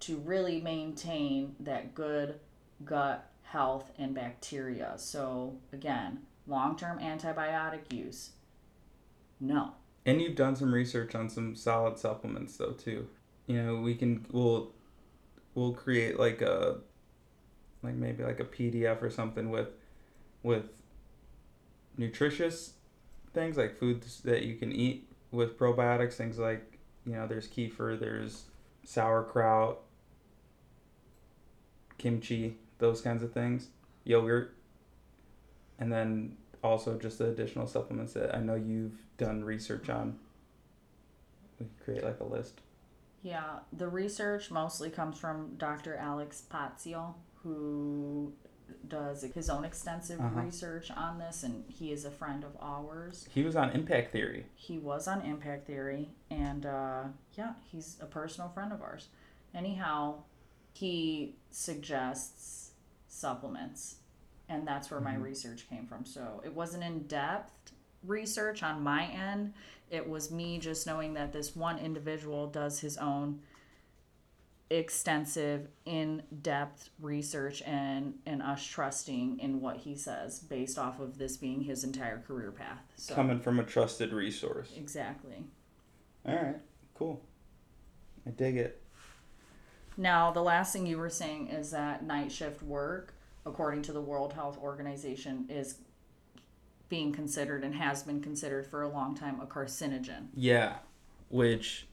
S1: to really maintain that good gut health and bacteria. So, again, long term antibiotic use, no.
S2: And you've done some research on some solid supplements though too. You know, we can we'll we'll create like a like maybe like a PDF or something with with nutritious things like foods that you can eat with probiotics, things like, you know, there's kefir, there's sauerkraut, kimchi, those kinds of things, yogurt. And then also just the additional supplements that I know you've done research on. We create like a list.
S1: Yeah, the research mostly comes from Dr. Alex Pazio, who does his own extensive
S2: Uh-huh.
S1: research on this, and he is a friend of ours.
S2: He was on Impact Theory.
S1: He was on Impact Theory, and uh, yeah, he's a personal friend of ours. Anyhow, he suggests supplements, and that's where my
S2: Mhm.
S1: research came from. So it wasn't in depth research on my end, it was me just knowing that this one individual does his own extensive in-depth research and and us trusting in what he says based off of this being his entire career path so
S2: Coming from a trusted resource.
S1: exactly
S2: All right, cool. I dig it.
S1: Now, the last thing you were saying is that night shift work, according to the World Health Organization, is being considered and has been considered for a long time a carcinogen.
S2: Yeah, which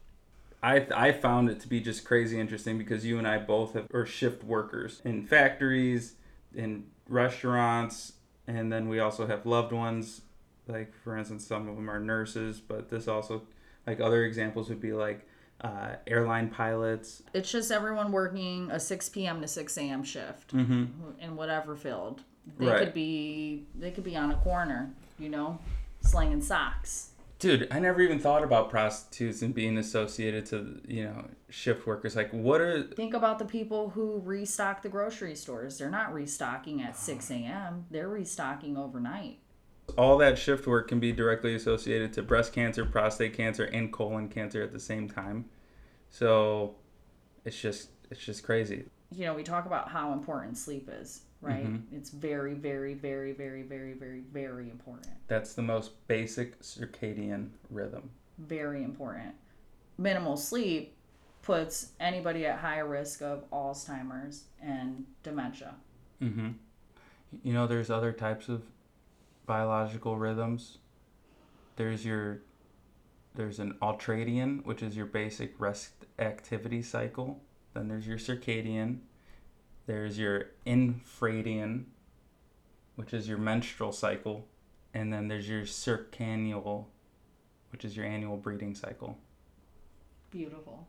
S2: I I found it to be just crazy interesting because you and I both have are shift workers in factories, in restaurants, and then we also have loved ones. Like for instance, some of them are nurses, but this also like other examples would be like uh, airline pilots.
S1: It's just everyone working a 6 p.m. to 6 a.m. shift
S2: Mm-hmm.
S1: in whatever field. They
S2: Right.
S1: could be they could be on a corner, you know, slinging socks.
S2: Dude, I never even thought about prostitutes and being associated to you know shift workers. Like, what are
S1: Think about the people who restock the grocery stores. They're not restocking at 6 a.m. They're restocking overnight.
S2: all that shift work can be directly associated to breast cancer, prostate cancer, and colon cancer at the same time. So it's just it's just crazy.
S1: you know, we talk about how important sleep is, right?
S2: Mhm.
S1: It's very, very, very, very, very, very, very important.
S2: That's the most basic circadian rhythm.
S1: Very important. Minimal sleep puts anybody at high risk of Alzheimer's and dementia.
S2: Mm-hmm. You know, there's other types of biological rhythms. There's your there's an ultradian, which is your basic rest activity cycle. Then there's your circadian. There's your infradian, which is your menstrual cycle, and then there's your circannual, which is your annual breeding cycle
S1: Beautiful.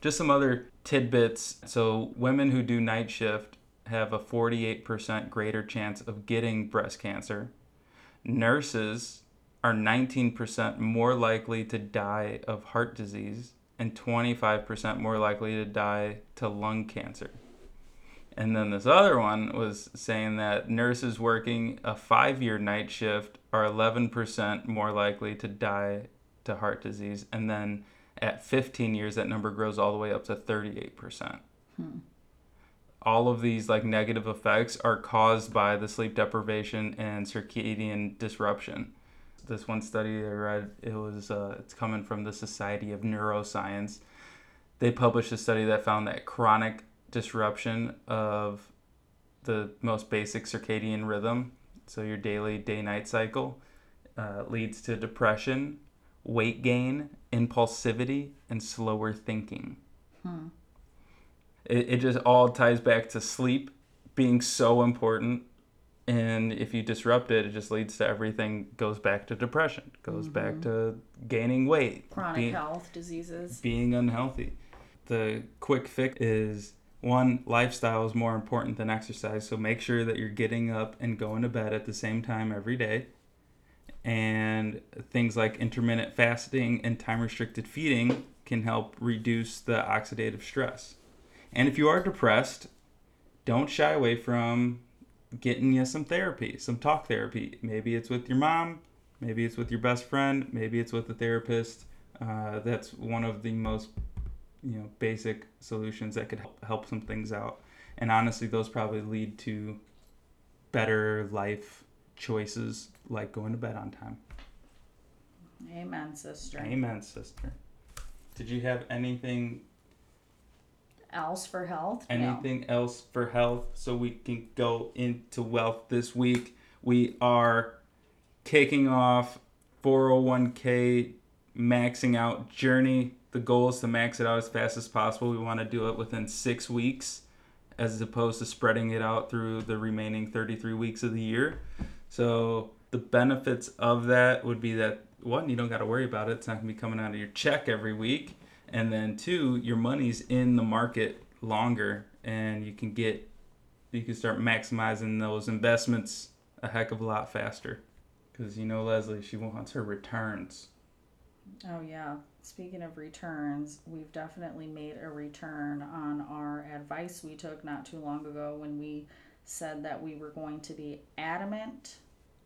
S2: just some other tidbits. So, women who do night shift have a 48% greater chance of getting breast cancer. Nurses are 19% more likely to die of heart disease and 25% more likely to die to lung cancer. And then this other one was saying that nurses working a five year night shift are 11% more likely to die to heart disease. And then at 15 years, that number grows all the way up to 38%. All of these like negative effects are caused by the sleep deprivation and circadian disruption. This one study I read, it was uh, it's coming from the Society of Neuroscience. They published a study that found that chronic disruption of the most basic circadian rhythm, so your daily day-night cycle, uh, leads to depression, weight gain, impulsivity, and slower thinking. It, it just all ties back to sleep being so important. And if you disrupt it, it just leads to everything goes back to depression, goes back to gaining weight,
S1: Chronic
S2: being,
S1: health diseases.
S2: being unhealthy. The quick fix is one, lifestyle is more important than exercise. So make sure that you're getting up and going to bed at the same time every day. And things like intermittent fasting and time restricted feeding can help reduce the oxidative stress. And if you are depressed, don't shy away from getting you some therapy, some talk therapy. Maybe it's with your mom, maybe it's with your best friend, maybe it's with a therapist. Uh, that's one of the most you know basic solutions that could help, help some things out. And honestly, those probably lead to better life choices like going to bed on time.
S1: Amen, sister.
S2: Amen, sister. Did you have anything
S1: Else for health? No.
S2: anything else for health so we can go into wealth this week? We are kicking off 401k maxing out journey. The goal is to max it out as fast as possible. We want to do it within 6 weeks as opposed to spreading it out through the remaining 33 weeks of the year. So the benefits of that would be that one, you don't got to worry about it. It's not going to be coming out of your check every week. And then two, your money's in the market longer and you can get you can start maximizing those investments a heck of a lot faster. Cuz you know Leslie, she wants her returns.
S1: Oh, yeah. Speaking of returns, we've definitely made a return on our advice we took not too long ago when we said that we were going to be adamant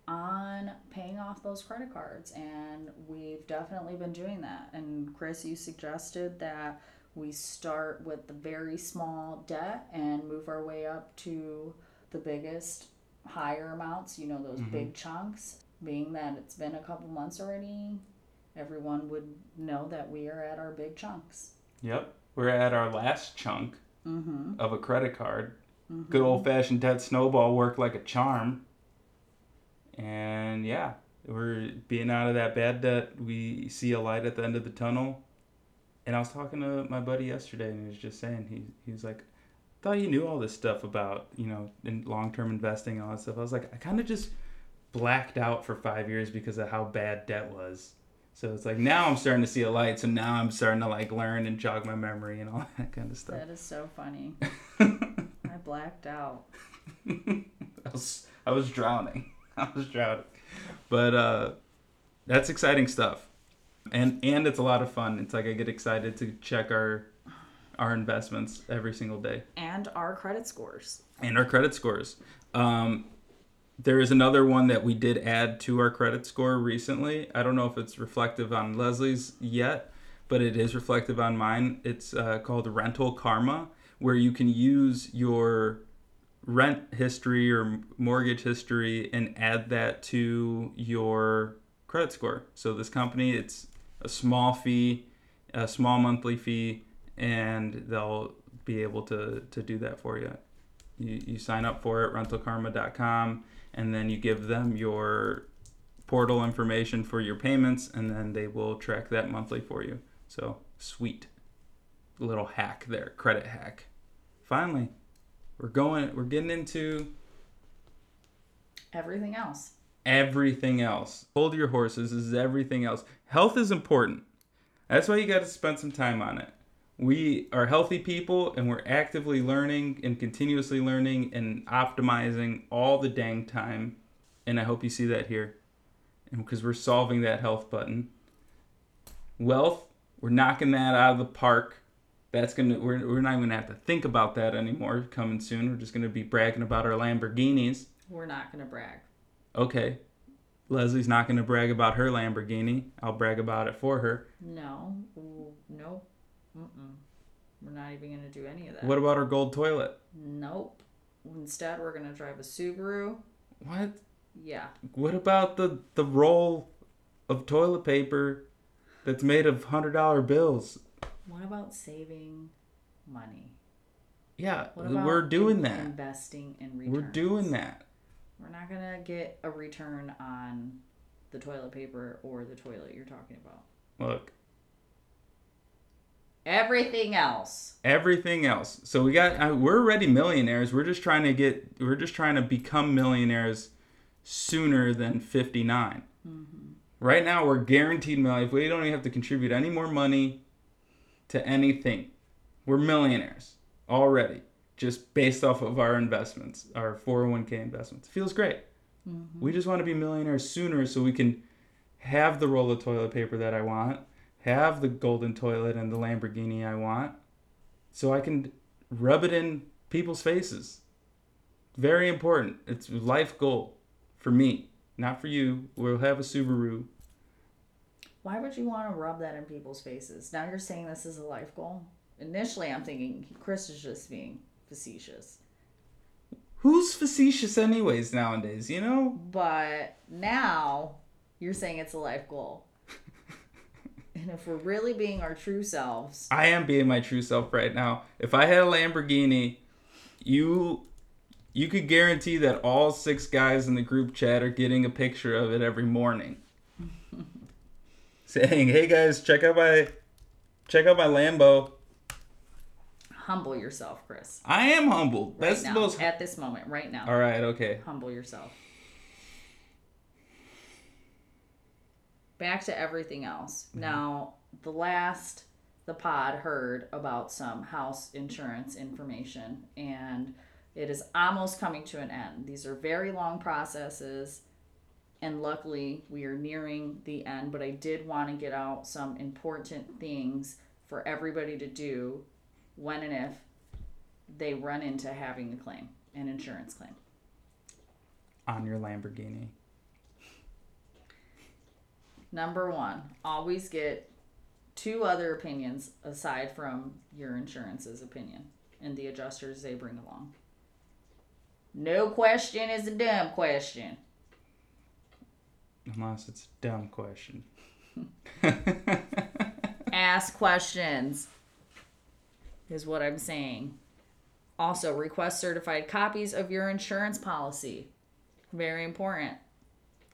S1: on paying off those credit cards. And we've definitely been doing that. And Chris, you suggested that we start with the very small debt and move our way up to the biggest, higher amounts, you know, those
S2: Mhm.
S1: big chunks. Being that it's been a couple months already, everyone would know that we are at our big chunks.
S2: Yep. We're at our last chunk
S1: Mm-hmm.
S2: of a credit card. Good old fashioned debt snowball worked like a charm. And yeah, we're being out of that bad debt. We see a light at the end of the tunnel. And I was talking to my buddy yesterday, and he was just saying he he was like, "Thought you knew all this stuff about you know in long term investing and all that stuff." I was like, I kind of just blacked out for five years because of how bad debt was. So it's like now I'm starting to see a light. So now I'm starting to like learn and jog my memory and all that kind of stuff.
S1: That is so funny. I blacked out.
S2: I was I was drowning. I was drowning. But uh that's exciting stuff. And and it's a lot of fun. It's like I get excited to check our our investments every single day
S1: And our credit scores.
S2: and our credit scores. Um there is another one that we did add to our credit score recently. I don't know if it's reflective on Leslie's yet, but it is reflective on mine. It's uh, called Rental Kharma, where you can use your rent history or mortgage history and add that to your credit score. So this company, it's a small fee, a small monthly fee, and they'll be able to, to do that for you. You, you sign up for it, rentalkharma.com, and then you give them your portal information for your payments, and then they will track that monthly for you. So sweet. Little hack there, credit hack. Finally, we're going, we're getting into
S1: Everything else.
S2: everything else. Hold your horses. This is everything else. Health is important. That's why you got to spend some time on it. We are healthy people and we're actively learning and continuously learning and optimizing all the dang time. And I hope you see that here. Because we're solving that health button. Wealth, we're knocking that out of the park. That's gonna we're, we're not even gonna have to think about that anymore coming soon. We're just gonna be bragging about our Lamborghinis.
S1: We're not going to brag.
S2: Okay. Leslie's not going to brag about her Lamborghini. I'll brag about it for her.
S1: No. Nope. Mm-mm. We're not even going to do any of that.
S2: What about our gold toilet?
S1: Nope. Instead, we're going to drive a Subaru.
S2: What?
S1: Yeah.
S2: What about the the roll of toilet paper that's made of $100 bills?
S1: What about saving money?
S2: Yeah, we're doing
S1: in-
S2: that.
S1: Investing in returns.
S2: We're doing that.
S1: We're not gonna get a return on the toilet paper or the toilet you're talking about.
S2: Look,
S1: Everything else.
S2: everything else. So we got uh, we're already millionaires. We're just trying to get we're just trying to become millionaires sooner than 59. Right now we're guaranteed million. If we don't even have to contribute any more money to anything, we're millionaires already just based off of our investments, our 401k investments. Feels great. We just want to be millionaires sooner so we can have the roll of toilet paper that I want, have the golden toilet and the Lamborghini I want, so I can rub it in people's faces. Very important. It's a life goal for me, not for you. We'll have a Subaru.
S1: Why would you want to rub that in people's faces? Now you're saying this is a life goal. Initially, I'm thinking Chris is just being facetious.
S2: Who's facetious, anyways, nowadays? You know?
S1: But now you're saying it's a life goal. And if we're really being our true selves,
S2: I am being my true self right now. If I had a Lamborghini, you you could guarantee that all six guys in the group chat are getting a picture of it every morning. Saying, "Hey guys, check out my check out my Lambo."
S1: humble yourself, Chris.
S2: I am humbled.
S1: Right
S2: That's
S1: now,
S2: the most
S1: at this moment, right now.
S2: All right, okay.
S1: Humble yourself. Back to everything else.
S2: Mm-hmm.
S1: Now, the last the pod heard about some house insurance information and it is almost coming to an end. These are very long processes and luckily we are nearing the end, but I did want to get out some important things for everybody to do when and if they run into having a claim, an insurance claim.
S2: On your Lamborghini.
S1: Number one, always get two other opinions aside from your insurance's opinion and the adjusters they bring along. No question is a dumb question.
S2: Unless it's a dumb question.
S1: Ask questions, is what I'm saying. Also, request certified copies of your insurance policy. Very important.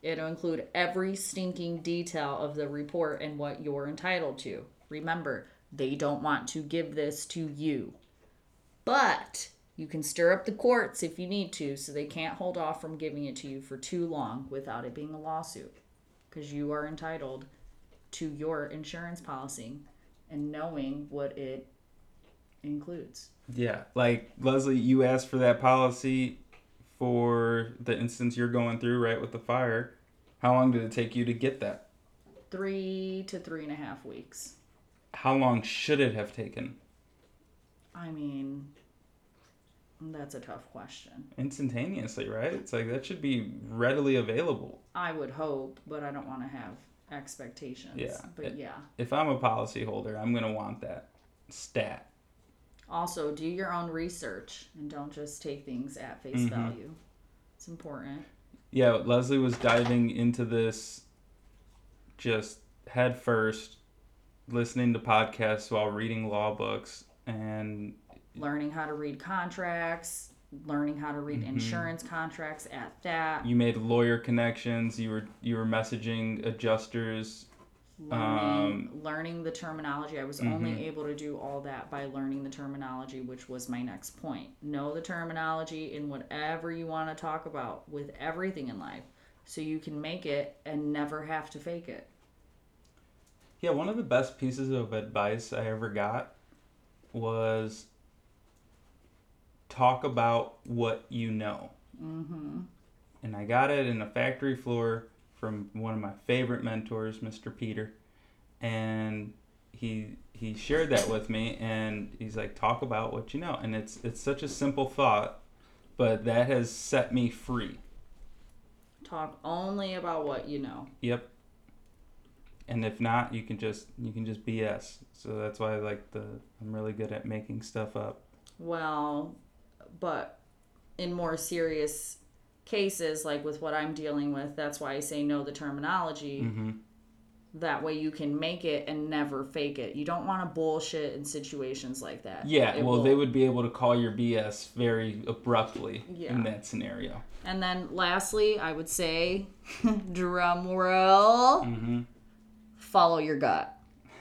S1: It'll include every stinking detail of the report and what you're entitled to. Remember, they don't want to give this to you. But you can stir up the courts if you need to, so they can't hold off from giving it to you for too long without it being a lawsuit. Because you are entitled to your insurance policy and knowing what it includes.
S2: Yeah, like Leslie, you asked for that policy for the instance you're going through, right, with the fire. How long did it take you to get that?
S1: Three to three and a half weeks.
S2: How long should it have taken?
S1: I mean, that's a tough question.
S2: Instantaneously, right? It's like that should be readily available.
S1: I would hope, but I don't want to have expectations.
S2: Yeah,
S1: But yeah.
S2: If I'm a policy holder, I'm gonna want that stat.
S1: Also, do your own research and don't just take things at face
S2: Mhm.
S1: value. It's important.
S2: Yeah, Leslie was diving into this just head first, listening to podcasts while reading law books, and
S1: Learning how to read contracts, learning how to read
S2: Mhm.
S1: insurance contracts at that,
S2: you made lawyer connections. You were you were messaging adjusters.
S1: Learning, learning the terminology. I was
S2: Mhm.
S1: only able to do all that by learning the terminology, which was my next point. Know the terminology in whatever you want to talk about with everything in life so you can make it and never have to fake it.
S2: Yeah, one of the best pieces of advice I ever got was talk about what you know.
S1: Mm-hmm.
S2: And I got it in a factory floor from one of my favorite mentors, Mr. Peter. And he he shared that with me and he's like talk about what you know and it's it's such a simple thought but that has set me free
S1: Talk only about what you know.
S2: Yep. And if not, you can just you can just BS. So that's why I like the I'm really good at making stuff up.
S1: Well, but in more serious cases, like with what I'm dealing with, that's why I say know the terminology.
S2: hmm
S1: That way you can make it and never fake it. You don't want to bullshit in situations like that.
S2: Yeah,
S1: It
S2: well,
S1: will-
S2: they would be able to call your BS very abruptly
S1: Yeah.
S2: in that scenario.
S1: And then lastly, I would say, drum roll,
S2: hmm
S1: follow your gut.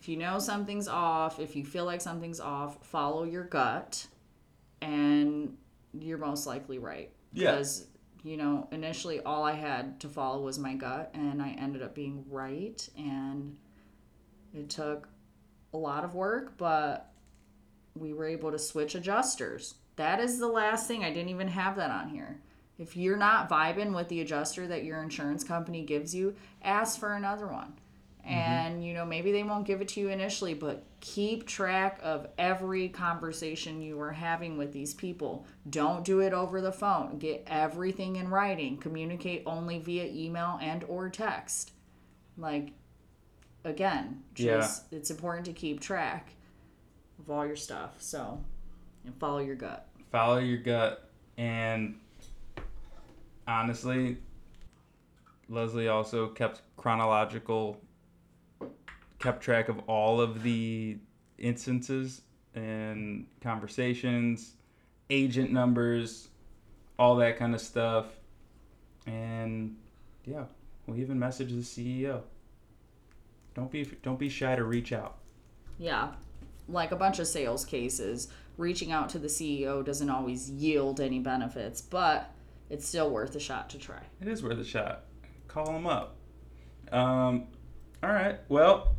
S1: If you know something's off, if you feel like something's off, follow your gut, and you're most likely right.
S2: Yeah.
S1: Because, you know, initially all I had to follow was my gut, and I ended up being right. And it took a lot of work, but we were able to switch adjusters. That is the last thing. I didn't even have that on here. If you're not vibing with the adjuster that your insurance company gives you, ask for another one. And and you know maybe they won't give it to you initially but keep track of every conversation you are having with these people. Don't do it over the phone. Get everything in writing. Communicate only via email and or text. Like again just it's important to keep track of all your stuff so and follow your gut.
S2: Follow your gut. And honestly leslie also kept chronological kept track of all of the instances and conversations agent numbers all that kind of stuff. And yeah we even messaged the ceo don't be don't be shy to reach out.
S1: Yeah. Like a bunch of sales cases reaching out to the ceo doesn't always yield any benefits but it's still worth a shot to try.
S2: It is worth a shot. Call them up. Um, all right well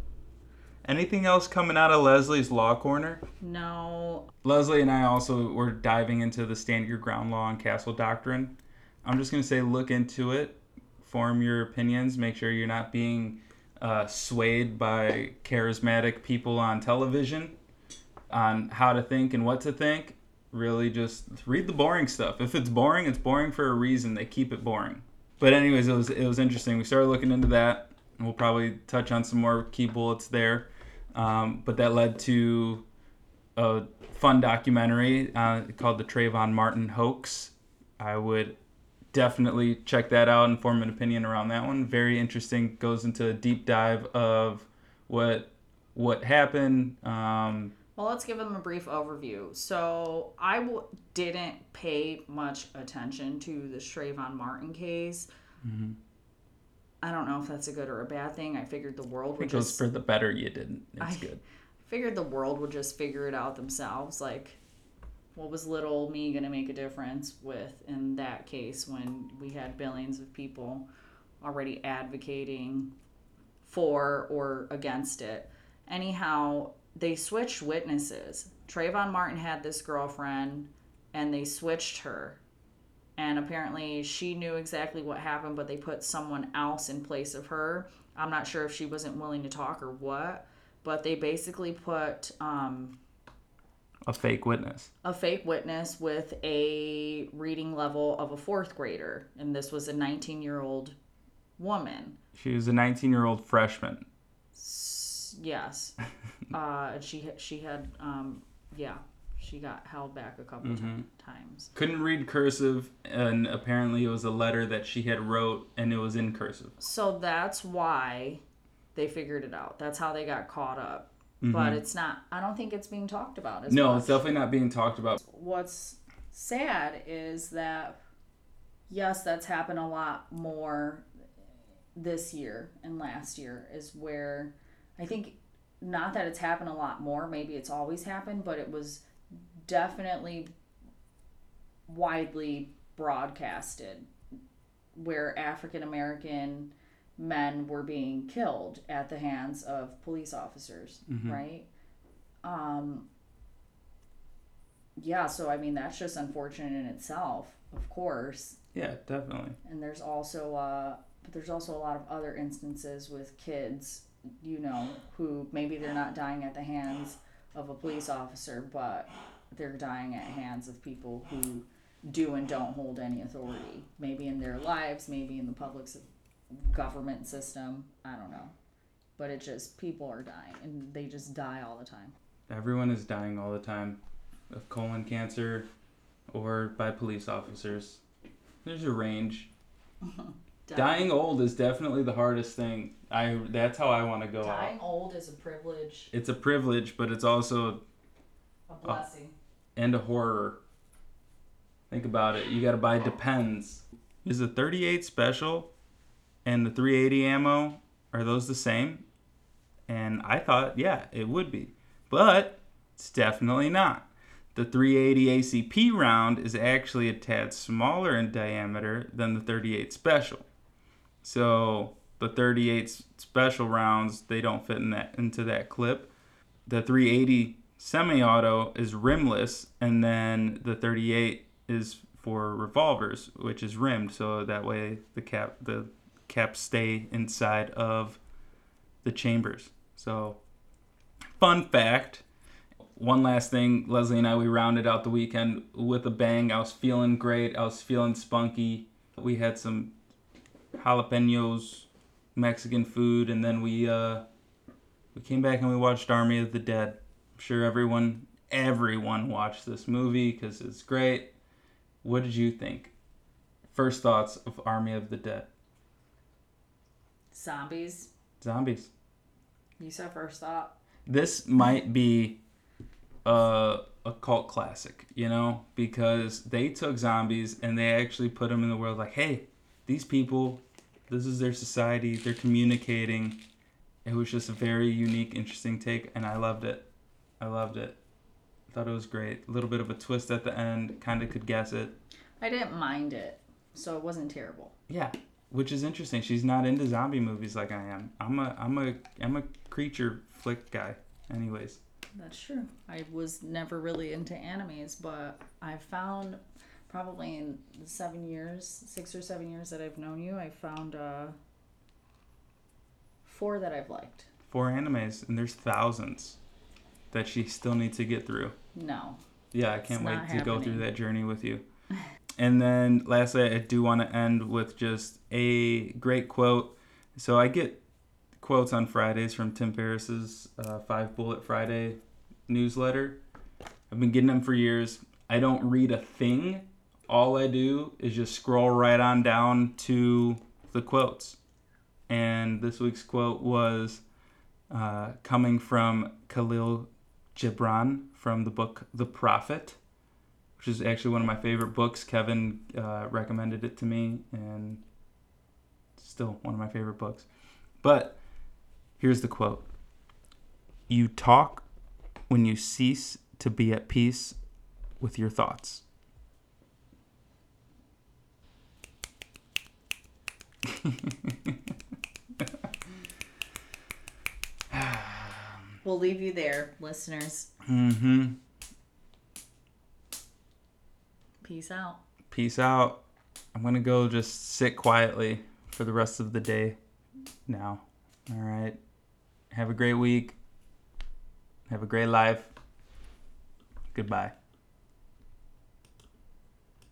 S2: anything else coming out of leslie's law corner
S1: no
S2: leslie and i also were diving into the stand your ground law and castle doctrine i'm just going to say look into it form your opinions make sure you're not being uh, swayed by charismatic people on television on how to think and what to think. Really, just read the boring stuff. If it's boring, it's boring for a reason. They keep it boring. But anyways, it was it was interesting. We started looking into that. We'll probably touch on some more key bullets there. Um, but that led to a fun documentary uh, called the Trayvon Martin hoax. I would definitely check that out and form an opinion around that one. Very interesting. Goes into a deep dive of what what happened. Um,
S1: well, let's give them a brief overview. So I w- didn't pay much attention to the Trayvon Martin case. Mm-hmm. I don't know if that's a good or a bad thing. I figured the world would
S2: it goes
S1: just
S2: for the better you didn't. It's good.
S1: I
S2: good.
S1: Figured the world would just figure it out themselves. Like what was little me going to make a difference with in that case when we had billions of people already advocating for or against it. Anyhow, they switched witnesses. Trayvon Martin had this girlfriend and they switched her. And apparently she knew exactly what happened, but they put someone else in place of her. I'm not sure if she wasn't willing to talk or what, but they basically put um,
S2: a fake witness.
S1: A fake witness with a reading level of a fourth grader. And this was a 19 year old woman.
S2: She was a 19 year old freshman.
S1: S- yes. uh, she, she had, um, yeah, she got held back a couple mm-hmm. times.
S2: Couldn't read cursive, and apparently it was a letter that she had wrote, and it was in cursive.
S1: So that's why they figured it out. That's how they got caught up mm-hmm. but it's not. I don't think it's being talked about.
S2: As no, much. it's definitely not being talked about.
S1: What's sad is that yes, that's happened a lot more this year and last year. Is where I think not that it's happened a lot more. Maybe it's always happened, but it was definitely widely broadcasted where African American men were being killed at the hands of police officers, mm-hmm. right? Um, yeah, so I mean that's just unfortunate in itself, of course.
S2: Yeah, definitely.
S1: And there's also uh, but there's also a lot of other instances with kids, you know, who maybe they're not dying at the hands of a police officer, but they're dying at hands of people who do and don't hold any authority, maybe in their lives, maybe in the public's government system. I don't know. But it just, people are dying and they just die all the time.
S2: Everyone is dying all the time of colon cancer or by police officers. There's a range. Dying old is definitely the hardest thing. I that's how I want to go
S1: Dying out. old is a privilege.
S2: It's a privilege, but it's also
S1: a blessing
S2: a, and a horror. Think about it. You got to buy Depends. Is the 38 special and the 380 ammo are those the same? And I thought, yeah, it would be. But it's definitely not. The 380 ACP round is actually a tad smaller in diameter than the 38 special. So the 38 special rounds, they don't fit in that into that clip. The 380 semi-auto is rimless and then the 38 is for revolvers, which is rimmed so that way the cap the caps stay inside of the chambers. So, fun fact. One last thing, Leslie and I, we rounded out the weekend with a bang. I was feeling great. I was feeling spunky. We had some jalapenos, Mexican food, and then we uh, we came back and we watched Army of the Dead. Sure everyone everyone watched this movie because it's great. What did you think? First thoughts of Army of the Dead.
S1: Zombies.
S2: Zombies.
S1: You said first thought.
S2: This might be a, a cult classic, you know, because they took zombies and they actually put them in the world like, hey, these people, this is their society, they're communicating. It was just a very unique, interesting take, and I loved it. I loved it. Thought it was great. A little bit of a twist at the end, kind of could guess it.
S1: I didn't mind it, so it wasn't terrible.
S2: Yeah, which is interesting. She's not into zombie movies like I am. I'm a I'm a I'm a creature flick guy. Anyways,
S1: That's true. I was never really into animes, but I found probably in the seven years, six or seven years that I've known you, I found uh, four that I've liked.
S2: four animes, and there's thousands that she still needs to get through.
S1: No.
S2: Yeah, I can't wait to go through that journey with you. and then lastly, I do want to end with just a great quote. So I get quotes on Fridays from Tim Ferriss's uh, Five Bullet Friday newsletter. I've been getting them for years. I don't read a thing. All I do is just scroll right on down to the quotes. And this week's quote was uh, coming from Kahlil Gibran from the book The Prophet, which is actually one of my favorite books. Kevin uh, recommended it to me, and still one of my favorite books. But here's the quote You talk when you cease to be at peace with your thoughts.
S1: We'll leave you there, listeners.
S2: Mm-hmm.
S1: Peace out.
S2: Peace out. I'm gonna go just sit quietly for the rest of the day now. All right. Have a great week. Have a great life. Goodbye.